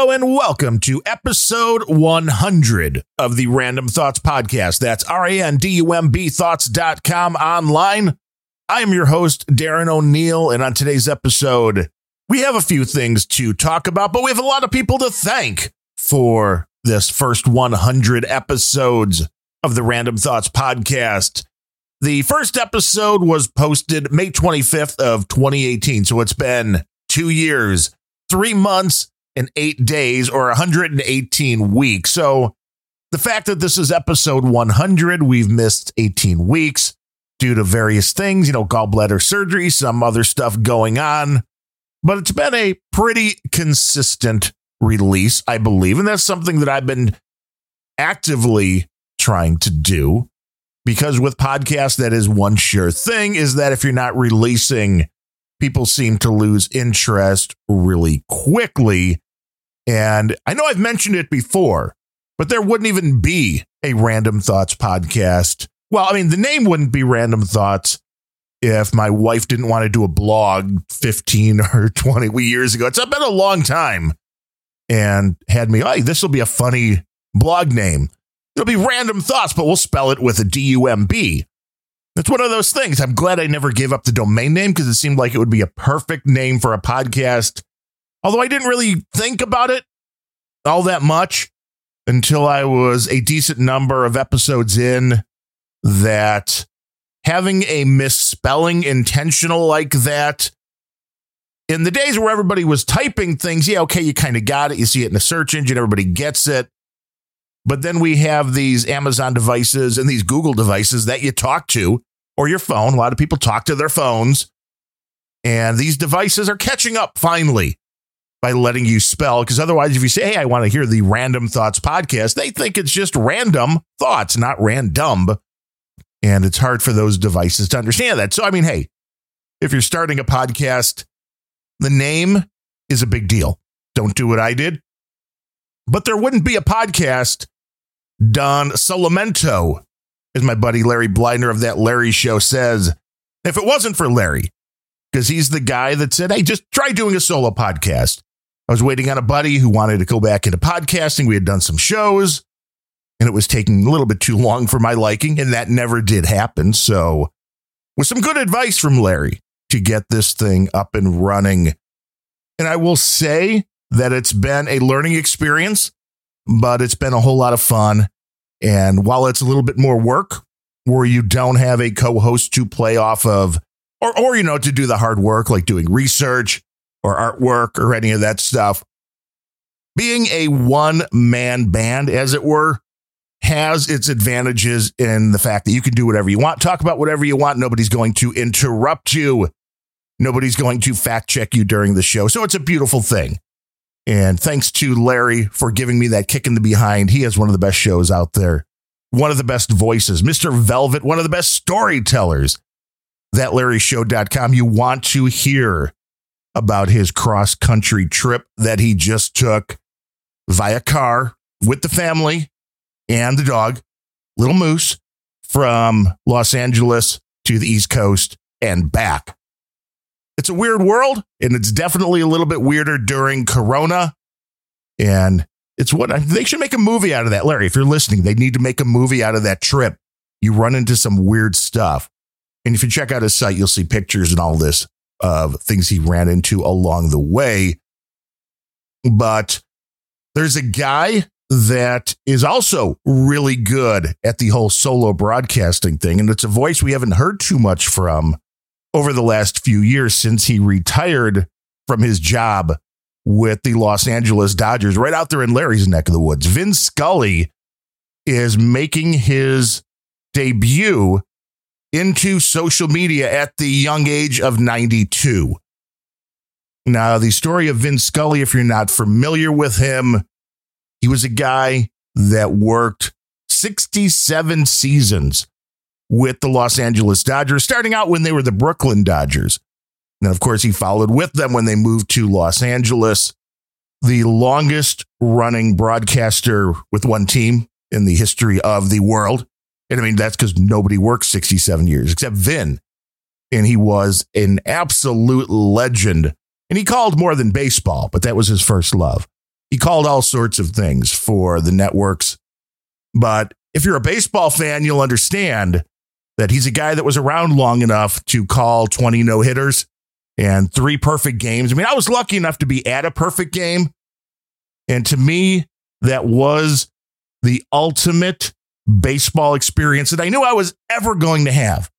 Hello and welcome to episode 100 of the Randumb Thoughts Podcast. That's R A N D U M B thoughts.com online. I am your host, Darren O'Neill, and on today's episode, we have a few things to talk about, but we have a lot of people to thank for this first 100 episodes of the Randumb Thoughts Podcast. The first episode was posted May 25th of 2018, so it's been two years, three months, in eight days or 118 weeks. So the fact that this is episode 100, we've missed 18 weeks due to various things, you know, gallbladder surgery, some other stuff going on. But it's been a pretty consistent release, I believe. And that's something that I've been actively trying to do because with podcasts, that is one sure thing is that if you're not releasing people seem to lose interest really quickly. And I know I've mentioned it before, but there wouldn't even be a Randumb Thoughts podcast. Well, I mean, the name wouldn't be Randumb Thoughts if my wife didn't want to do a blog 15 or 20 years ago. It's been a long time and had me, hey, this will be a funny blog name. It'll be Random Thoughts, but we'll spell it with a D U M B. It's one of those things. I'm glad I never gave up the domain name because it seemed like it would be a perfect name for a podcast. Although I didn't really think about it all that much until I was a decent number of episodes in that having a misspelling intentional like that in the days where everybody was typing things, yeah, okay, you kind of got it. You see it in the search engine, everybody gets it. But then we have these Amazon devices and these Google devices that you talk to or your phone. A lot of people talk to their phones. And these devices are catching up finally by letting you spell. Because otherwise, if you say, hey, I want to hear the Randumb Thoughts podcast, they think it's just random thoughts, not random. And it's hard for those devices to understand that. So, I mean, hey, if you're starting a podcast, the name is a big deal. Don't do what I did. But there wouldn't be a podcast Don Solamento, as my buddy Larry Bleidner of that Larry show says. If it wasn't for Larry, because he's the guy that said, hey, just try doing a solo podcast. I was waiting on a buddy who wanted to go back into podcasting. We had done some shows and it was taking a little bit too long for my liking, and that never did happen. So, with some good advice from Larry to get this thing up and running. And I will say that it's been a learning experience but it's been a whole lot of fun. And while it's a little bit more work where you don't have a co host to play off of, or, or, you know, to do the hard work like doing research or artwork or any of that stuff, being a one man band, as it were, has its advantages in the fact that you can do whatever you want, talk about whatever you want. Nobody's going to interrupt you. Nobody's going to fact check you during the show. So it's a beautiful thing. And thanks to Larry for giving me that kick in the behind. He has one of the best shows out there, one of the best voices, Mr. Velvet, one of the best storytellers. ThatLarryShow.com. You want to hear about his cross country trip that he just took via car with the family and the dog, Little Moose, from Los Angeles to the East Coast and back. It's a weird world, and it's definitely a little bit weirder during Corona. And it's what they should make a movie out of that, Larry. If you're listening, they need to make a movie out of that trip. You run into some weird stuff. And if you check out his site, you'll see pictures and all this of things he ran into along the way. But there's a guy that is also really good at the whole solo broadcasting thing. And it's a voice we haven't heard too much from over the last few years since he retired from his job with the Los Angeles Dodgers, right out there in Larry's neck of the woods. Vin Scully is making his debut into social media at the young age of 92. Now, the story of Vin Scully, if you're not familiar with him, he was a guy that worked 67 seasons with the Los Angeles Dodgers, starting out when they were the Brooklyn Dodgers. And of course, he followed with them when they moved to Los Angeles, the longest running broadcaster with one team in the history of the world. And I mean, that's because nobody worked 67 years except Vin. And he was an absolute legend. And he called more than baseball, but that was his first love. He called all sorts of things for the networks. But if you're a baseball fan, you'll understand that he's a guy that was around long enough to call 20 no hitters and three perfect games. I mean, I was lucky enough to be at a perfect game. And to me, that was the ultimate baseball experience that I knew I was ever going to have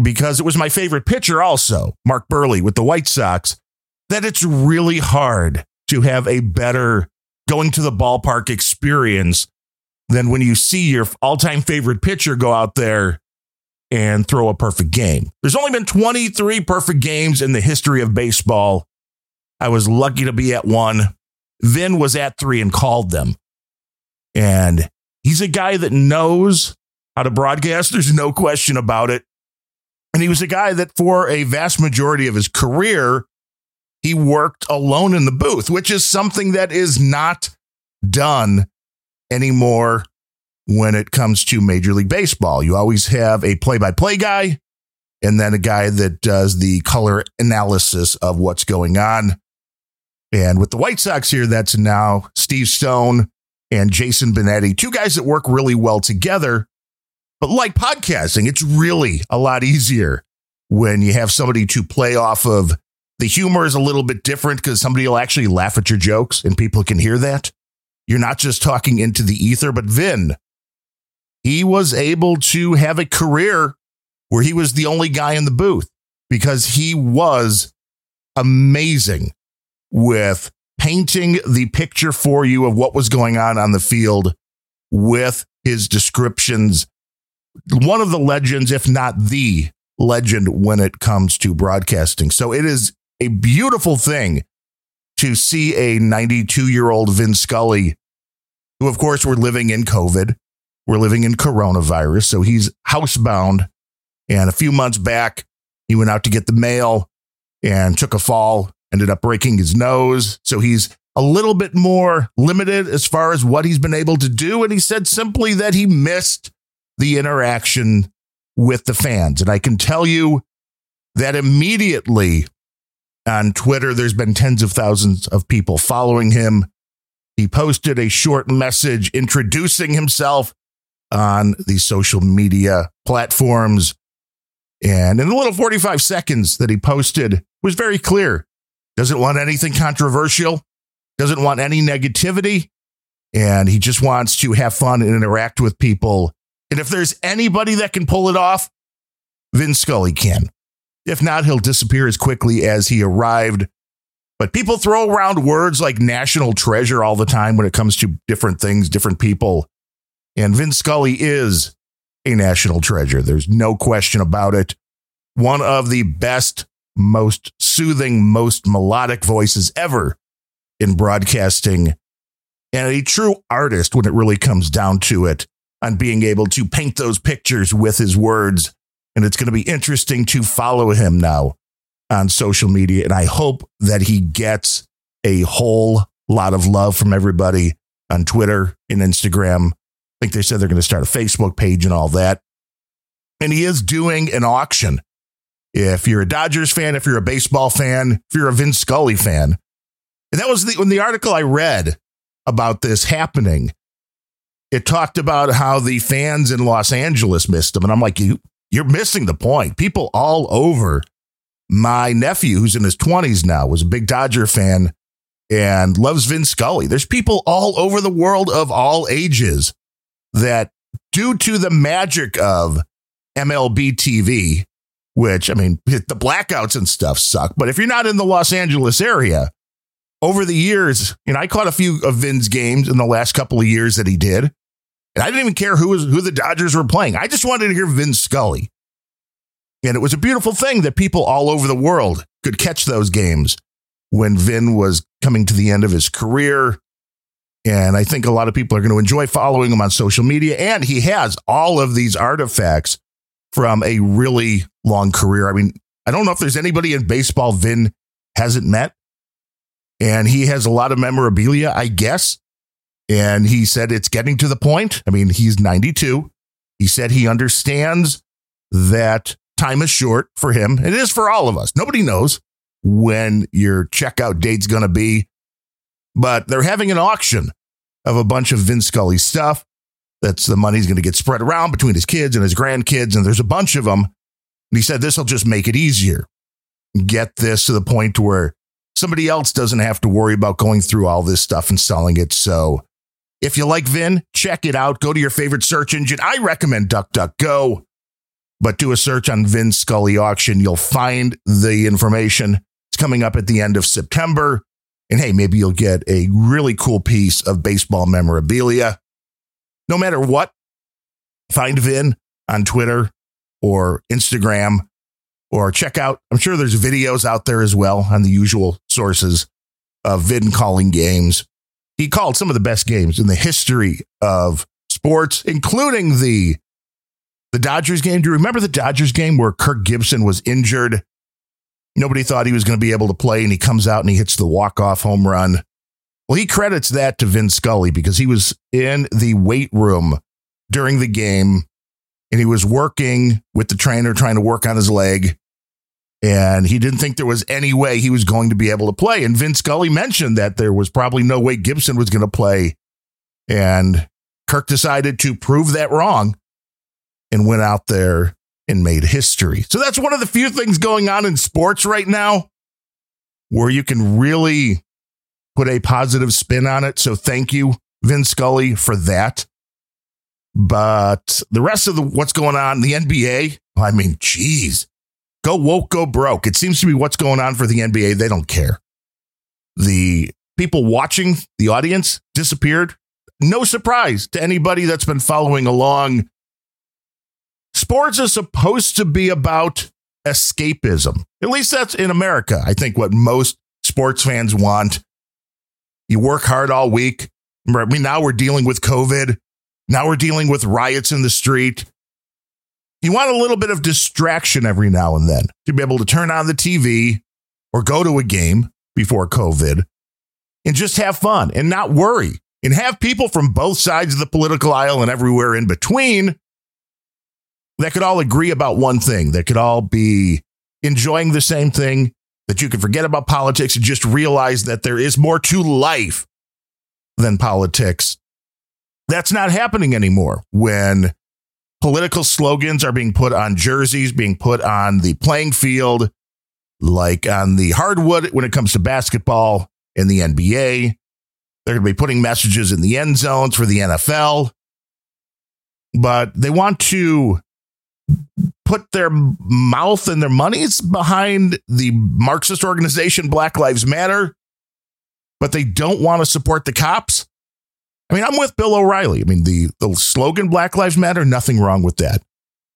because it was my favorite pitcher, also, Mark Buehrle with the White Sox, that it's really hard to have a better going to the ballpark experience than when you see your all time favorite pitcher go out there and throw a perfect game. There's only been 23 perfect games in the history of baseball. I was lucky to be at one. Vin was at three and called them. And he's a guy that knows how to broadcast. There's no question about it. And he was a guy that, for a vast majority of his career, he worked alone in the booth, which is something that is not done anymore when it comes to Major League Baseball. You always have a play by play guy and then a guy that does the color analysis of what's going on. And with the White Sox here, that's now Steve Stone and Jason Benetti, two guys that work really well together. But like podcasting, it's really a lot easier when you have somebody to play off of. The humor is a little bit different because somebody will actually laugh at your jokes and people can hear that. You're not just talking into the ether, but Vin, he was able to have a career where he was the only guy in the booth because he was amazing with painting the picture for you of what was going on on the field with his descriptions. One of the legends, if not the legend, when it comes to broadcasting. So it is a beautiful thing to see a 92 year old Vin Scully, who, of course, we're living in COVID. We're living in coronavirus. So he's housebound. And a few months back, he went out to get the mail and took a fall ended up breaking his nose. So he's a little bit more limited as far as what he's been able to do. And he said simply that he missed the interaction with the fans. And I can tell you that immediately on Twitter, there's been tens of thousands of people following him. He posted a short message introducing himself on the social media platforms. And in the little 45 seconds that he posted was very clear doesn't want anything controversial, doesn't want any negativity, and he just wants to have fun and interact with people. And if there's anybody that can pull it off, Vin Scully can. If not, he'll disappear as quickly as he arrived. But people throw around words like national treasure all the time when it comes to different things, different people. And Vince Scully is a national treasure. There's no question about it. One of the best most soothing, most melodic voices ever in broadcasting, and a true artist when it really comes down to it on being able to paint those pictures with his words. And it's going to be interesting to follow him now on social media. And I hope that he gets a whole lot of love from everybody on Twitter and Instagram. I think they said they're going to start a Facebook page and all that. And he is doing an auction if you're a Dodgers fan, if you're a baseball fan, if you're a Vince Scully fan. And that was the, when the article I read about this happening, it talked about how the fans in Los Angeles missed him. And I'm like, you, you're missing the point. People all over. My nephew, who's in his 20s now, was a big Dodger fan and loves Vin Scully. There's people all over the world of all ages that, due to the magic of MLB TV, which I mean, the blackouts and stuff suck. But if you're not in the Los Angeles area, over the years, you know, I caught a few of Vin's games in the last couple of years that he did. And I didn't even care who was who the Dodgers were playing. I just wanted to hear Vin Scully. And it was a beautiful thing that people all over the world could catch those games when Vin was coming to the end of his career. And I think a lot of people are going to enjoy following him on social media. And he has all of these artifacts from a really long career. I mean, I don't know if there's anybody in baseball Vin hasn't met. And he has a lot of memorabilia, I guess. And he said it's getting to the point. I mean, he's 92. He said he understands that time is short for him. It is for all of us. Nobody knows when your checkout date's going to be. but they're having an auction of a bunch of Vin Scully stuff. That's the money's going to get spread around between his kids and his grandkids, and there's a bunch of them. And he said this will just make it easier. Get this to the point where somebody else doesn't have to worry about going through all this stuff and selling it. So if you like Vin, check it out. Go to your favorite search engine. I recommend DuckDuckGo, but do a search on Vin Scully auction. You'll find the information. It's coming up at the end of September. And hey, maybe you'll get a really cool piece of baseball memorabilia. No matter what, find Vin on Twitter or Instagram or check out, I'm sure there's videos out there as well on the usual sources of Vin calling games. He called some of the best games in the history of sports, including the the Dodgers game. Do you remember the Dodgers game where Kirk Gibson was injured? Nobody thought he was going to be able to play, and he comes out and he hits the walk-off home run. Well, he credits that to Vin Scully because he was in the weight room during the game and he was working with the trainer trying to work on his leg and he didn't think there was any way he was going to be able to play. And Vince Scully mentioned that there was probably no way Gibson was going to play. And Kirk decided to prove that wrong and went out there and made history. So that's one of the few things going on in sports right now where you can really put a positive spin on it. So thank you, Vince Scully, for that. But the rest of the what's going on in the NBA, I mean, geez, Go woke, go broke. It seems to be what's going on for the NBA. They don't care. The people watching, the audience disappeared. No surprise to anybody that's been following along. Sports is supposed to be about escapism. At least that's in America. I think what most sports fans want. You work hard all week. I mean, now we're dealing with COVID. Now we're dealing with riots in the street. You want a little bit of distraction every now and then to be able to turn on the TV or go to a game before COVID and just have fun and not worry and have people from both sides of the political aisle and everywhere in between that could all agree about one thing, that could all be enjoying the same thing, that you could forget about politics and just realize that there is more to life than politics. That's not happening anymore when political slogans are being put on jerseys, being put on the playing field, like on the hardwood when it comes to basketball in the NBA. They're going to be putting messages in the end zones for the NFL. But they want to put their mouth and their monies behind the Marxist organization Black Lives Matter, but they don't want to support the cops. I mean, I'm with Bill O'Reilly. I mean, the, the slogan Black Lives Matter, nothing wrong with that.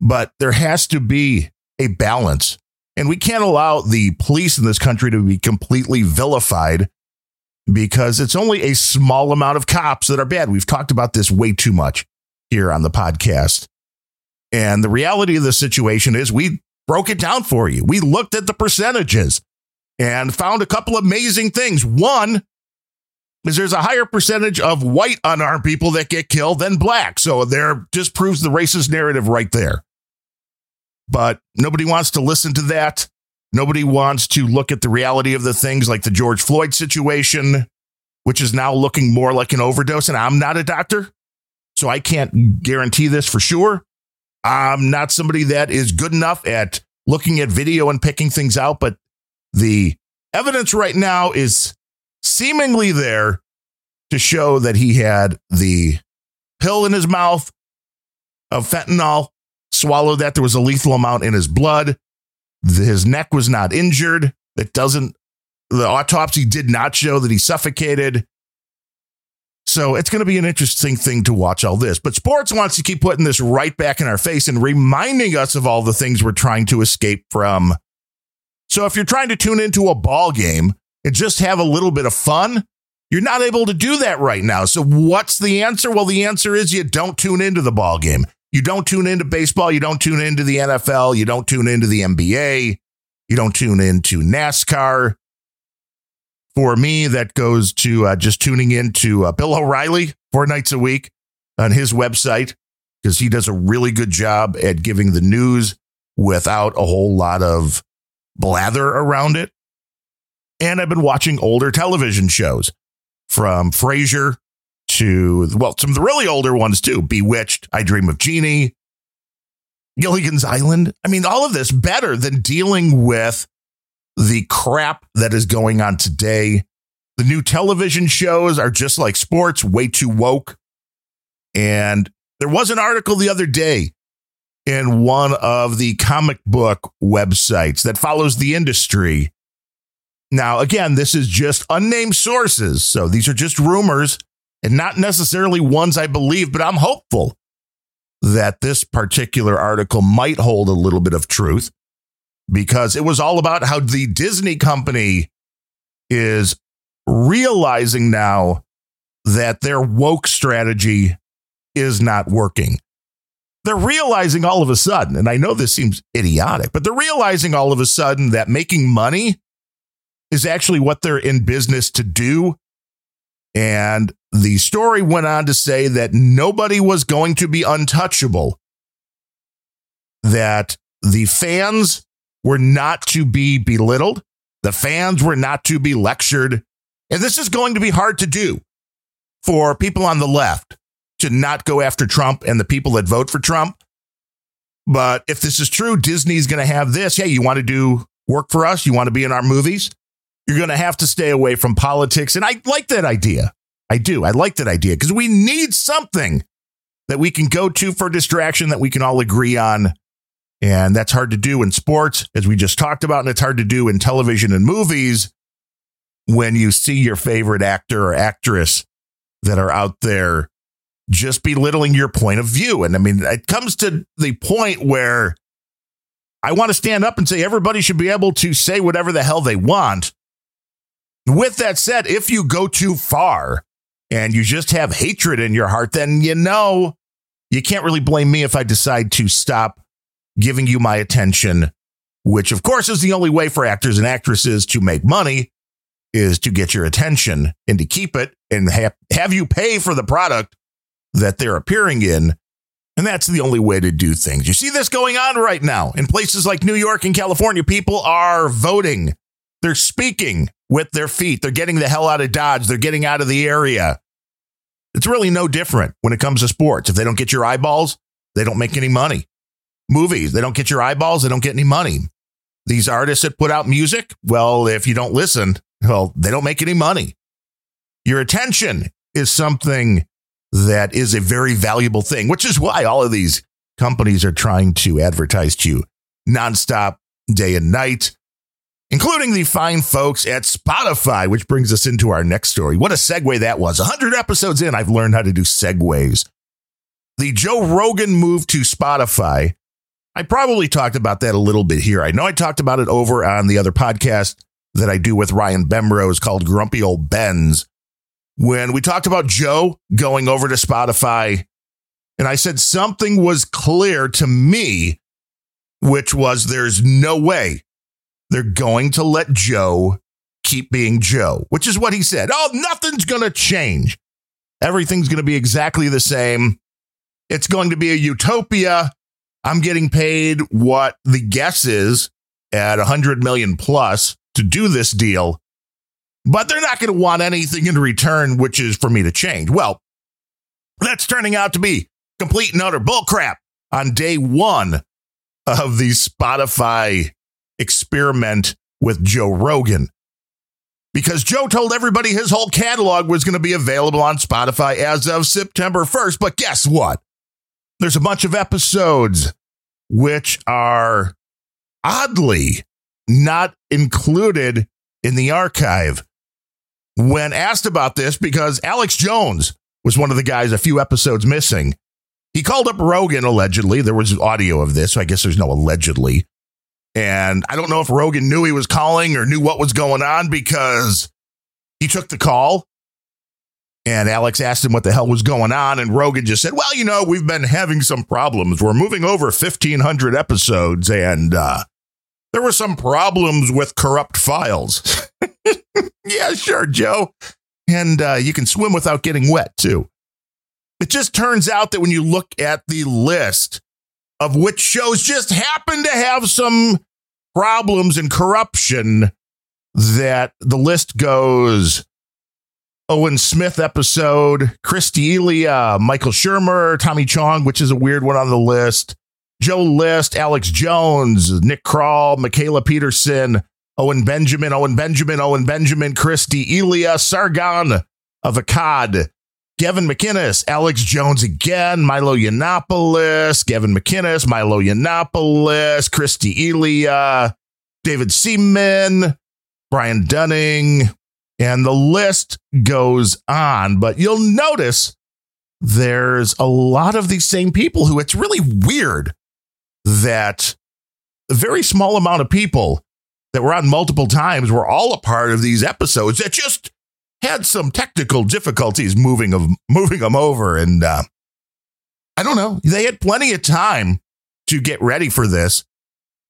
But there has to be a balance. And we can't allow the police in this country to be completely vilified because it's only a small amount of cops that are bad. We've talked about this way too much here on the podcast. And the reality of the situation is we broke it down for you. We looked at the percentages and found a couple amazing things. One, is there's a higher percentage of white unarmed people that get killed than black. So there just proves the racist narrative right there. But nobody wants to listen to that. Nobody wants to look at the reality of the things like the George Floyd situation, which is now looking more like an overdose. And I'm not a doctor, so I can't guarantee this for sure. I'm not somebody that is good enough at looking at video and picking things out, but the evidence right now is seemingly there to show that he had the pill in his mouth of fentanyl, swallowed that. There was a lethal amount in his blood. His neck was not injured. It doesn't, the autopsy did not show that he suffocated. So it's going to be an interesting thing to watch all this. But sports wants to keep putting this right back in our face and reminding us of all the things we're trying to escape from. So if you're trying to tune into a ball game, and just have a little bit of fun. You're not able to do that right now. So what's the answer? Well, the answer is you don't tune into the ball game. You don't tune into baseball. You don't tune into the NFL. You don't tune into the NBA. You don't tune into NASCAR. For me, that goes to uh, just tuning into uh, Bill O'Reilly four nights a week on his website because he does a really good job at giving the news without a whole lot of blather around it and I've been watching older television shows. from Frasier to, well, some of the really older ones too Bewitched, I Dream of Jeannie, Gilligan's Island. I mean, all of this better than dealing with the crap that is going on today. The new television shows are just like sports, way too woke. And there was an article the other day in one of the comic book websites that follows the industry. Now, again, this is just unnamed sources. So these are just rumors and not necessarily ones I believe, but I'm hopeful that this particular article might hold a little bit of truth because it was all about how the Disney company is realizing now that their woke strategy is not working. They're realizing all of a sudden, and I know this seems idiotic, but they're realizing all of a sudden that making money is actually what they're in business to do. And the story went on to say that nobody was going to be untouchable, that the fans were not to be belittled, the fans were not to be lectured. And this is going to be hard to do for people on the left to not go after Trump and the people that vote for Trump. But if this is true, Disney's going to have this. Hey, you want to do work for us? You want to be in our movies? You're going to have to stay away from politics. And I like that idea. I do. I like that idea because we need something that we can go to for distraction that we can all agree on. And that's hard to do in sports, as we just talked about. And it's hard to do in television and movies when you see your favorite actor or actress that are out there just belittling your point of view. And I mean, it comes to the point where I want to stand up and say everybody should be able to say whatever the hell they want. With that said, if you go too far and you just have hatred in your heart, then you know you can't really blame me if I decide to stop giving you my attention, which of course is the only way for actors and actresses to make money is to get your attention and to keep it and have, have you pay for the product that they're appearing in. And that's the only way to do things. You see this going on right now in places like New York and California. People are voting. They're speaking with their feet. They're getting the hell out of Dodge. They're getting out of the area. It's really no different when it comes to sports. If they don't get your eyeballs, they don't make any money. Movies, they don't get your eyeballs, they don't get any money. These artists that put out music, well, if you don't listen, well, they don't make any money. Your attention is something that is a very valuable thing, which is why all of these companies are trying to advertise to you nonstop, day and night, including the fine folks at Spotify, which brings us into our next story. What a segue that was. 100 episodes in, I've learned how to do segues. The Joe Rogan move to Spotify. I probably talked about that a little bit here. I know I talked about it over on the other podcast that I do with Ryan Bemrose called Grumpy Old Bens when we talked about Joe going over to Spotify, and I said something was clear to me, which was there's no way they're going to let Joe keep being Joe, which is what he said. Oh, nothing's going to change. Everything's going to be exactly the same. It's going to be a utopia. I'm getting paid what the guess is at 100 million plus to do this deal but they're not going to want anything in return, which is for me to change. Well, that's turning out to be complete and utter bullcrap on day one of the Spotify experiment with Joe Rogan. Because Joe told everybody his whole catalog was going to be available on Spotify as of September 1st. But guess what? There's a bunch of episodes which are oddly not included in the archive when asked about this because Alex Jones was one of the guys a few episodes missing. He called up Rogan allegedly. There was audio of this, so I guess there's no allegedly. And I don't know if Rogan knew he was calling or knew what was going on because he took the call and Alex asked him what the hell was going on. And Rogan just said, Well, you know, we've been having some problems. We're moving over 1,500 episodes and uh, there were some problems with corrupt files. yeah, sure, Joe. And uh, you can swim without getting wet, too. It just turns out that when you look at the list of which shows just happen to have some problems and corruption, that the list goes Owen Smith episode, Chris D'Elia, Michael Shermer, Tommy Chong, which is a weird one on the list, Joe List, Alex Jones, Nick Kroll, Mikhaila Peterson, Owen Benjamin, Owen Benjamin, Owen Benjamin, Chris D'Elia, Sargon of Akkad, Gavin McInnes, Alex Jones again, Milo Yiannopoulos, Gavin McInnes, Milo Yiannopoulos, Chris D'Elia, David Seaman, Brian Dunning, and the list goes on. But you'll notice there's a lot of these same people who it's really weird that a very small amount of people that were on multiple times were all a part of these episodes that just had some technical difficulties moving of moving them over. And uh, I don't know. They had plenty of time to get ready for this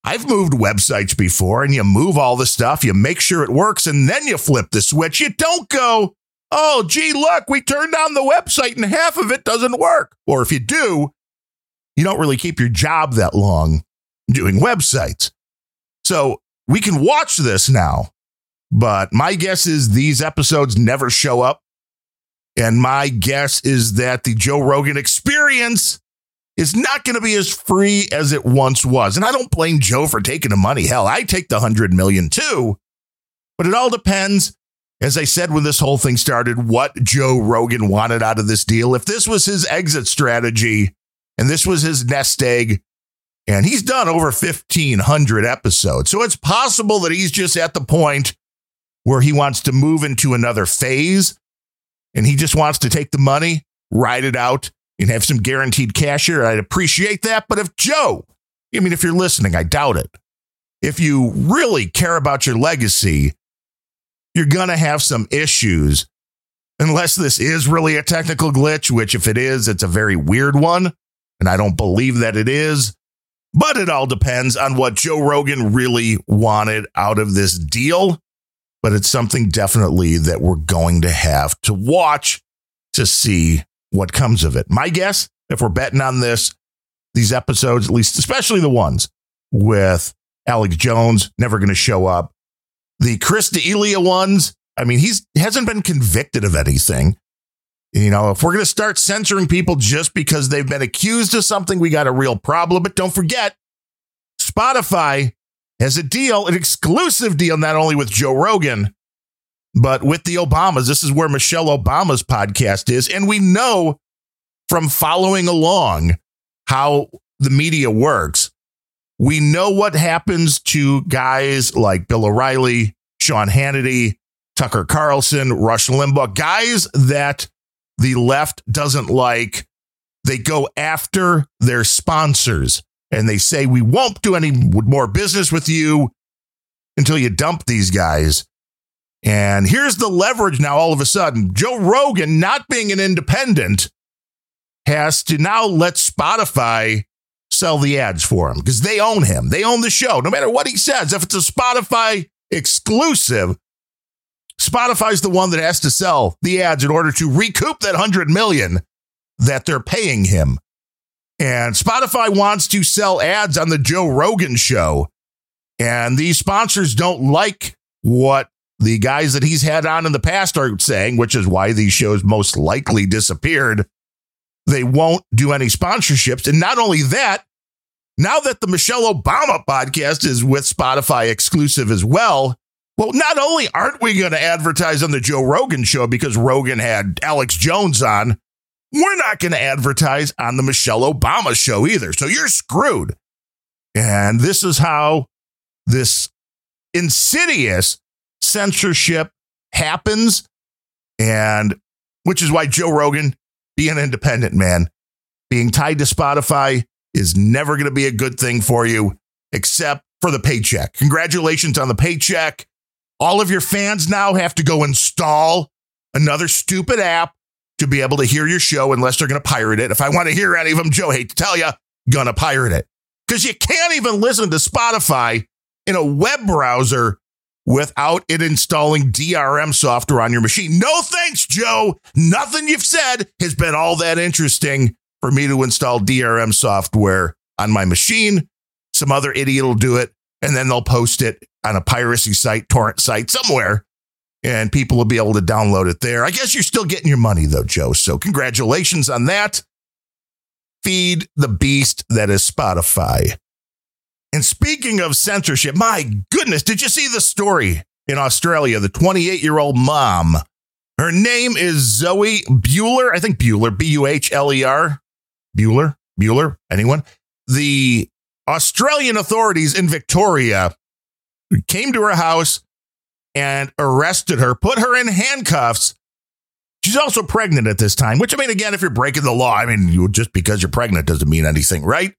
I've moved websites before and you move all the stuff, you make sure it works, and then you flip the switch. You don't go, oh, gee, look, we turned on the website and half of it doesn't work. Or if you do, you don't really keep your job that long doing websites. So we can watch this now, but my guess is these episodes never show up. And my guess is that the Joe Rogan experience is not going to be as free as it once was. And I don't blame Joe for taking the money. Hell, I take the 100 million too. But it all depends, as I said when this whole thing started, what Joe Rogan wanted out of this deal. If this was his exit strategy and this was his nest egg, and he's done over 1,500 episodes. So it's possible that he's just at the point where he wants to move into another phase and he just wants to take the money, ride it out, and have some guaranteed cash here, I'd appreciate that. But if Joe, I mean, if you're listening, I doubt it. If you really care about your legacy, you're going to have some issues unless this is really a technical glitch, which if it is, it's a very weird one. And I don't believe that it is. But it all depends on what Joe Rogan really wanted out of this deal. But it's something definitely that we're going to have to watch to see what comes of it. My guess, if we're betting on this, these episodes, at least, especially the ones with Alex Jones, never going to show up. The Chris D'Elia ones, I mean, he's hasn't been convicted of anything. You know, if we're going to start censoring people just because they've been accused of something, we got a real problem. But don't forget, Spotify has a deal, an exclusive deal, not only with Joe Rogan, but with the Obamas, this is where Michelle Obama's podcast is. And we know from following along how the media works, we know what happens to guys like Bill O'Reilly, Sean Hannity, Tucker Carlson, Rush Limbaugh, guys that the left doesn't like. They go after their sponsors and they say, We won't do any more business with you until you dump these guys. And here's the leverage now all of a sudden. Joe Rogan, not being an independent, has to now let Spotify sell the ads for him because they own him. They own the show. No matter what he says, if it's a Spotify exclusive, Spotify's the one that has to sell the ads in order to recoup that 100 million that they're paying him. And Spotify wants to sell ads on the Joe Rogan show. And these sponsors don't like what the guys that he's had on in the past are saying, which is why these shows most likely disappeared. They won't do any sponsorships. And not only that, now that the Michelle Obama podcast is with Spotify exclusive as well, well, not only aren't we going to advertise on the Joe Rogan show because Rogan had Alex Jones on, we're not going to advertise on the Michelle Obama show either. So you're screwed. And this is how this insidious censorship happens. And which is why Joe Rogan, being an independent man, being tied to Spotify is never going to be a good thing for you, except for the paycheck. Congratulations on the paycheck. All of your fans now have to go install another stupid app to be able to hear your show unless they're going to pirate it. If I want to hear any of them, Joe, hate to tell you, gonna pirate it. Because you can't even listen to Spotify in a web browser without it installing DRM software on your machine. No thanks, Joe. Nothing you've said has been all that interesting for me to install DRM software on my machine. Some other idiot will do it, and then they'll post it on a piracy site, torrent site somewhere. and people will be able to download it there. I guess you're still getting your money though, Joe. So congratulations on that. Feed the beast that is Spotify. And speaking of censorship, my goodness, did you see the story in Australia? The 28 year old mom. Her name is Zoe Buhler. I think Buhler, B U H L E R. Bueller, Bueller, anyone? The Australian authorities in Victoria came to her house and arrested her, put her in handcuffs. She's also pregnant at this time, which I mean, again, if you're breaking the law, I mean, you, just because you're pregnant doesn't mean anything, right?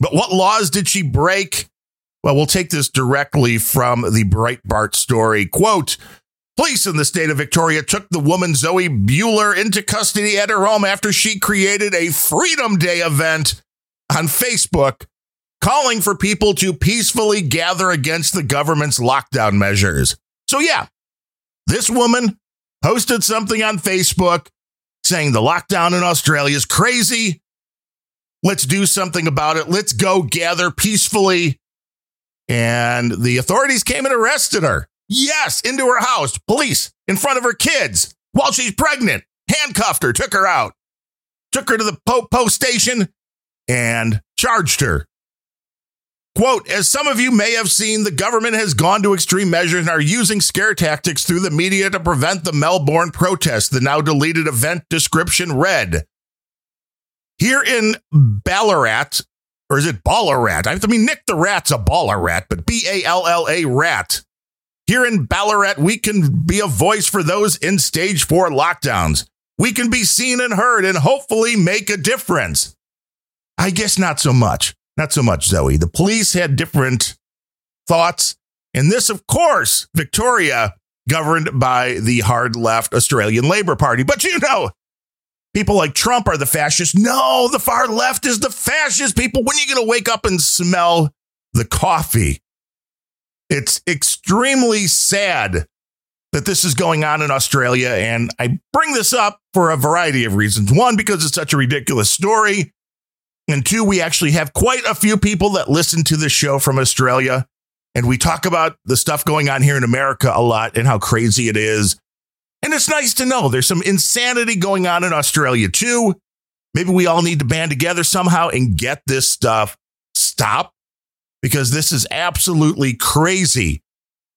But what laws did she break? Well, we'll take this directly from the Breitbart story. Quote, Police in the state of Victoria took the woman Zoe Buhler into custody at her home after she created a Freedom Day event on Facebook calling for people to peacefully gather against the government's lockdown measures. So, yeah, this woman posted something on Facebook saying the lockdown in Australia is crazy. Let's do something about it. Let's go gather peacefully. And the authorities came and arrested her. Yes, into her house, police in front of her kids while she's pregnant, handcuffed her, took her out, took her to the post station and charged her Quote, as some of you may have seen, the government has gone to extreme measures and are using scare tactics through the media to prevent the Melbourne protest, the now deleted event description read. Here in Ballarat, or is it Ballarat? I mean, Nick the Rat's a Ballarat, but B A L L A Rat. Here in Ballarat, we can be a voice for those in stage four lockdowns. We can be seen and heard and hopefully make a difference. I guess not so much. Not so much, Zoe. The police had different thoughts. And this, of course, Victoria, governed by the hard left Australian Labor Party. But you know, people like Trump are the fascists. No, the far left is the fascist. People, when are you going to wake up and smell the coffee? It's extremely sad that this is going on in Australia. And I bring this up for a variety of reasons. One, because it's such a ridiculous story. And two, we actually have quite a few people that listen to the show from Australia. And we talk about the stuff going on here in America a lot and how crazy it is. And it's nice to know there's some insanity going on in Australia too. Maybe we all need to band together somehow and get this stuff stopped because this is absolutely crazy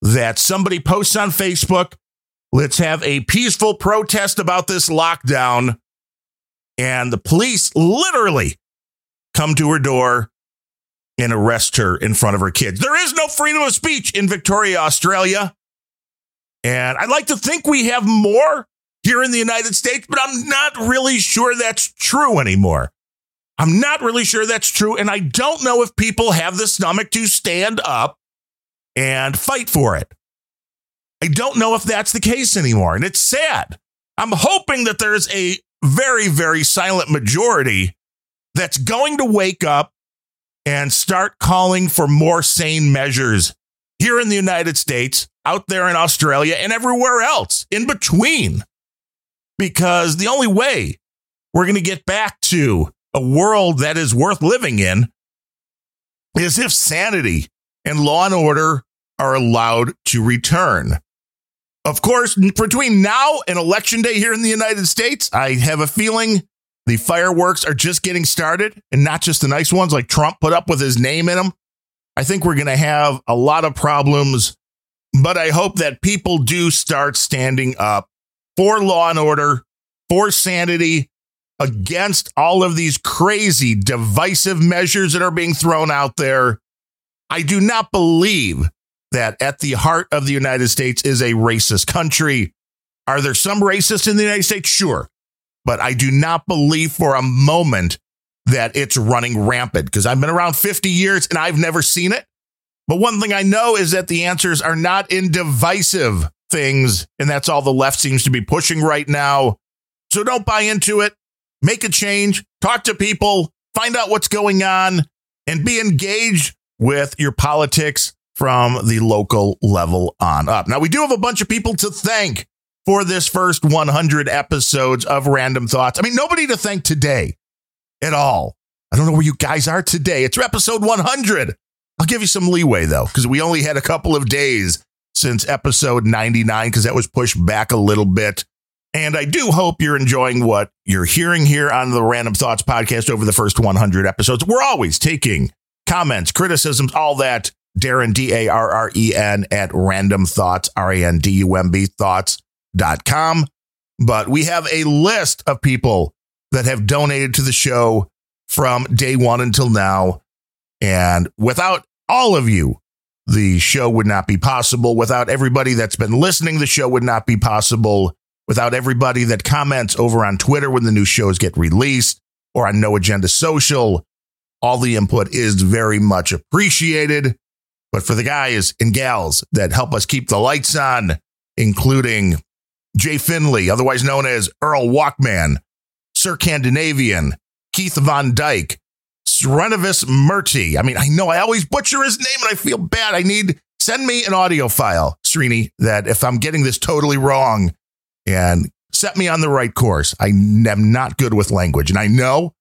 that somebody posts on Facebook, let's have a peaceful protest about this lockdown. And the police literally come to her door and arrest her in front of her kids. There is no freedom of speech in Victoria, Australia. And I'd like to think we have more here in the United States, but I'm not really sure that's true anymore. I'm not really sure that's true. And I don't know if people have the stomach to stand up and fight for it. I don't know if that's the case anymore. And it's sad. I'm hoping that there's a very, very silent majority that's going to wake up and start calling for more sane measures here in the United States, out there in Australia, and everywhere else in between. Because the only way we're going to get back to a world that is worth living in is if sanity and law and order are allowed to return. Of course, between now and election day here in the United States, I have a feeling the fireworks are just getting started and not just the nice ones like Trump put up with his name in them. I think we're going to have a lot of problems, but I hope that people do start standing up for law and order, for sanity, against all of these crazy divisive measures that are being thrown out there. I do not believe that at the heart of the United States is a racist country. Are there some racists in the United States? Sure but I do not believe for a moment that it's running rampant because I've been around 50 years and I've never seen it. But one thing I know is that the answers are not in divisive things. And that's all the left seems to be pushing right now. So don't buy into it. Make a change, talk to people, find out what's going on, and be engaged with your politics from the local level on up. Now, we do have a bunch of people to thank for this first 100 episodes of Randumb Thoughts. I mean, nobody to thank today at all. I don't know where you guys are today. It's episode 100. I'll give you some leeway though, because we only had a couple of days since episode 99 because that was pushed back a little bit. And I do hope you're enjoying what you're hearing here on the Randumb Thoughts podcast over the first 100 episodes. We're always taking comments, criticisms, all that. Darren, D A R R E N, at Randumb Thoughts, R A N D U M B thoughts.com. But we have a list of people that have donated to the show from day one until now. And without all of you, the show would not be possible. Without everybody that's been listening, the show would not be possible. Without everybody that comments over on Twitter when the new shows get released or on No Agenda Social, all the input is very much appreciated. But for the guys and gals that help us keep the lights on, including Jay Finley, otherwise known as Earl Walkman, Sir Scandinavian, Keith Von Dyke, Srenovis Murti. I mean, I know I always butcher his name and I feel bad. I need send me an audio file, Srini, that if I'm getting this totally wrong and set me on the right course. I am not good with language. And I know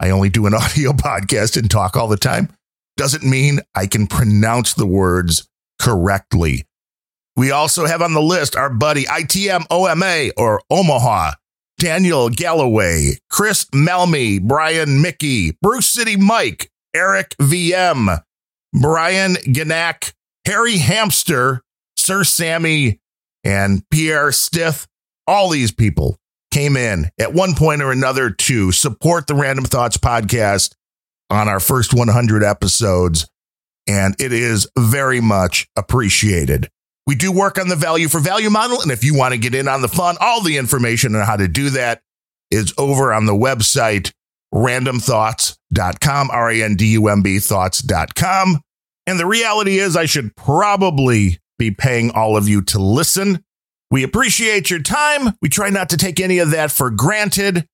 I only do an audio podcast and talk all the time. Doesn't mean I can pronounce the words correctly. We also have on the list our buddy ITM OMA or Omaha Daniel Galloway, Chris Melmy, Brian Mickey, Bruce City Mike, Eric VM, Brian Ganak, Harry Hamster, Sir Sammy, and Pierre Stith. All these people came in at one point or another to support the Randumb Thoughts podcast on our first 100 episodes, and it is very much appreciated. We do work on the value for value model. And if you want to get in on the fun, all the information on how to do that is over on the website, randumbthoughts.com, R A N D U M B thoughts.com. And the reality is, I should probably be paying all of you to listen. We appreciate your time. We try not to take any of that for granted.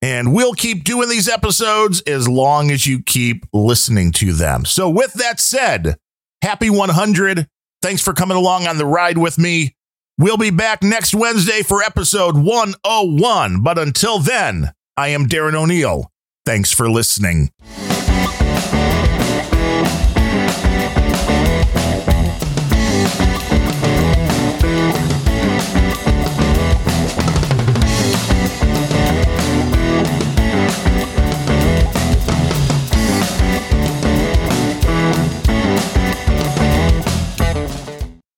And we'll keep doing these episodes as long as you keep listening to them. So, with that said, happy 100. Thanks for coming along on the ride with me. We'll be back next Wednesday for episode 101. But until then, I am Darren O'Neill. Thanks for listening.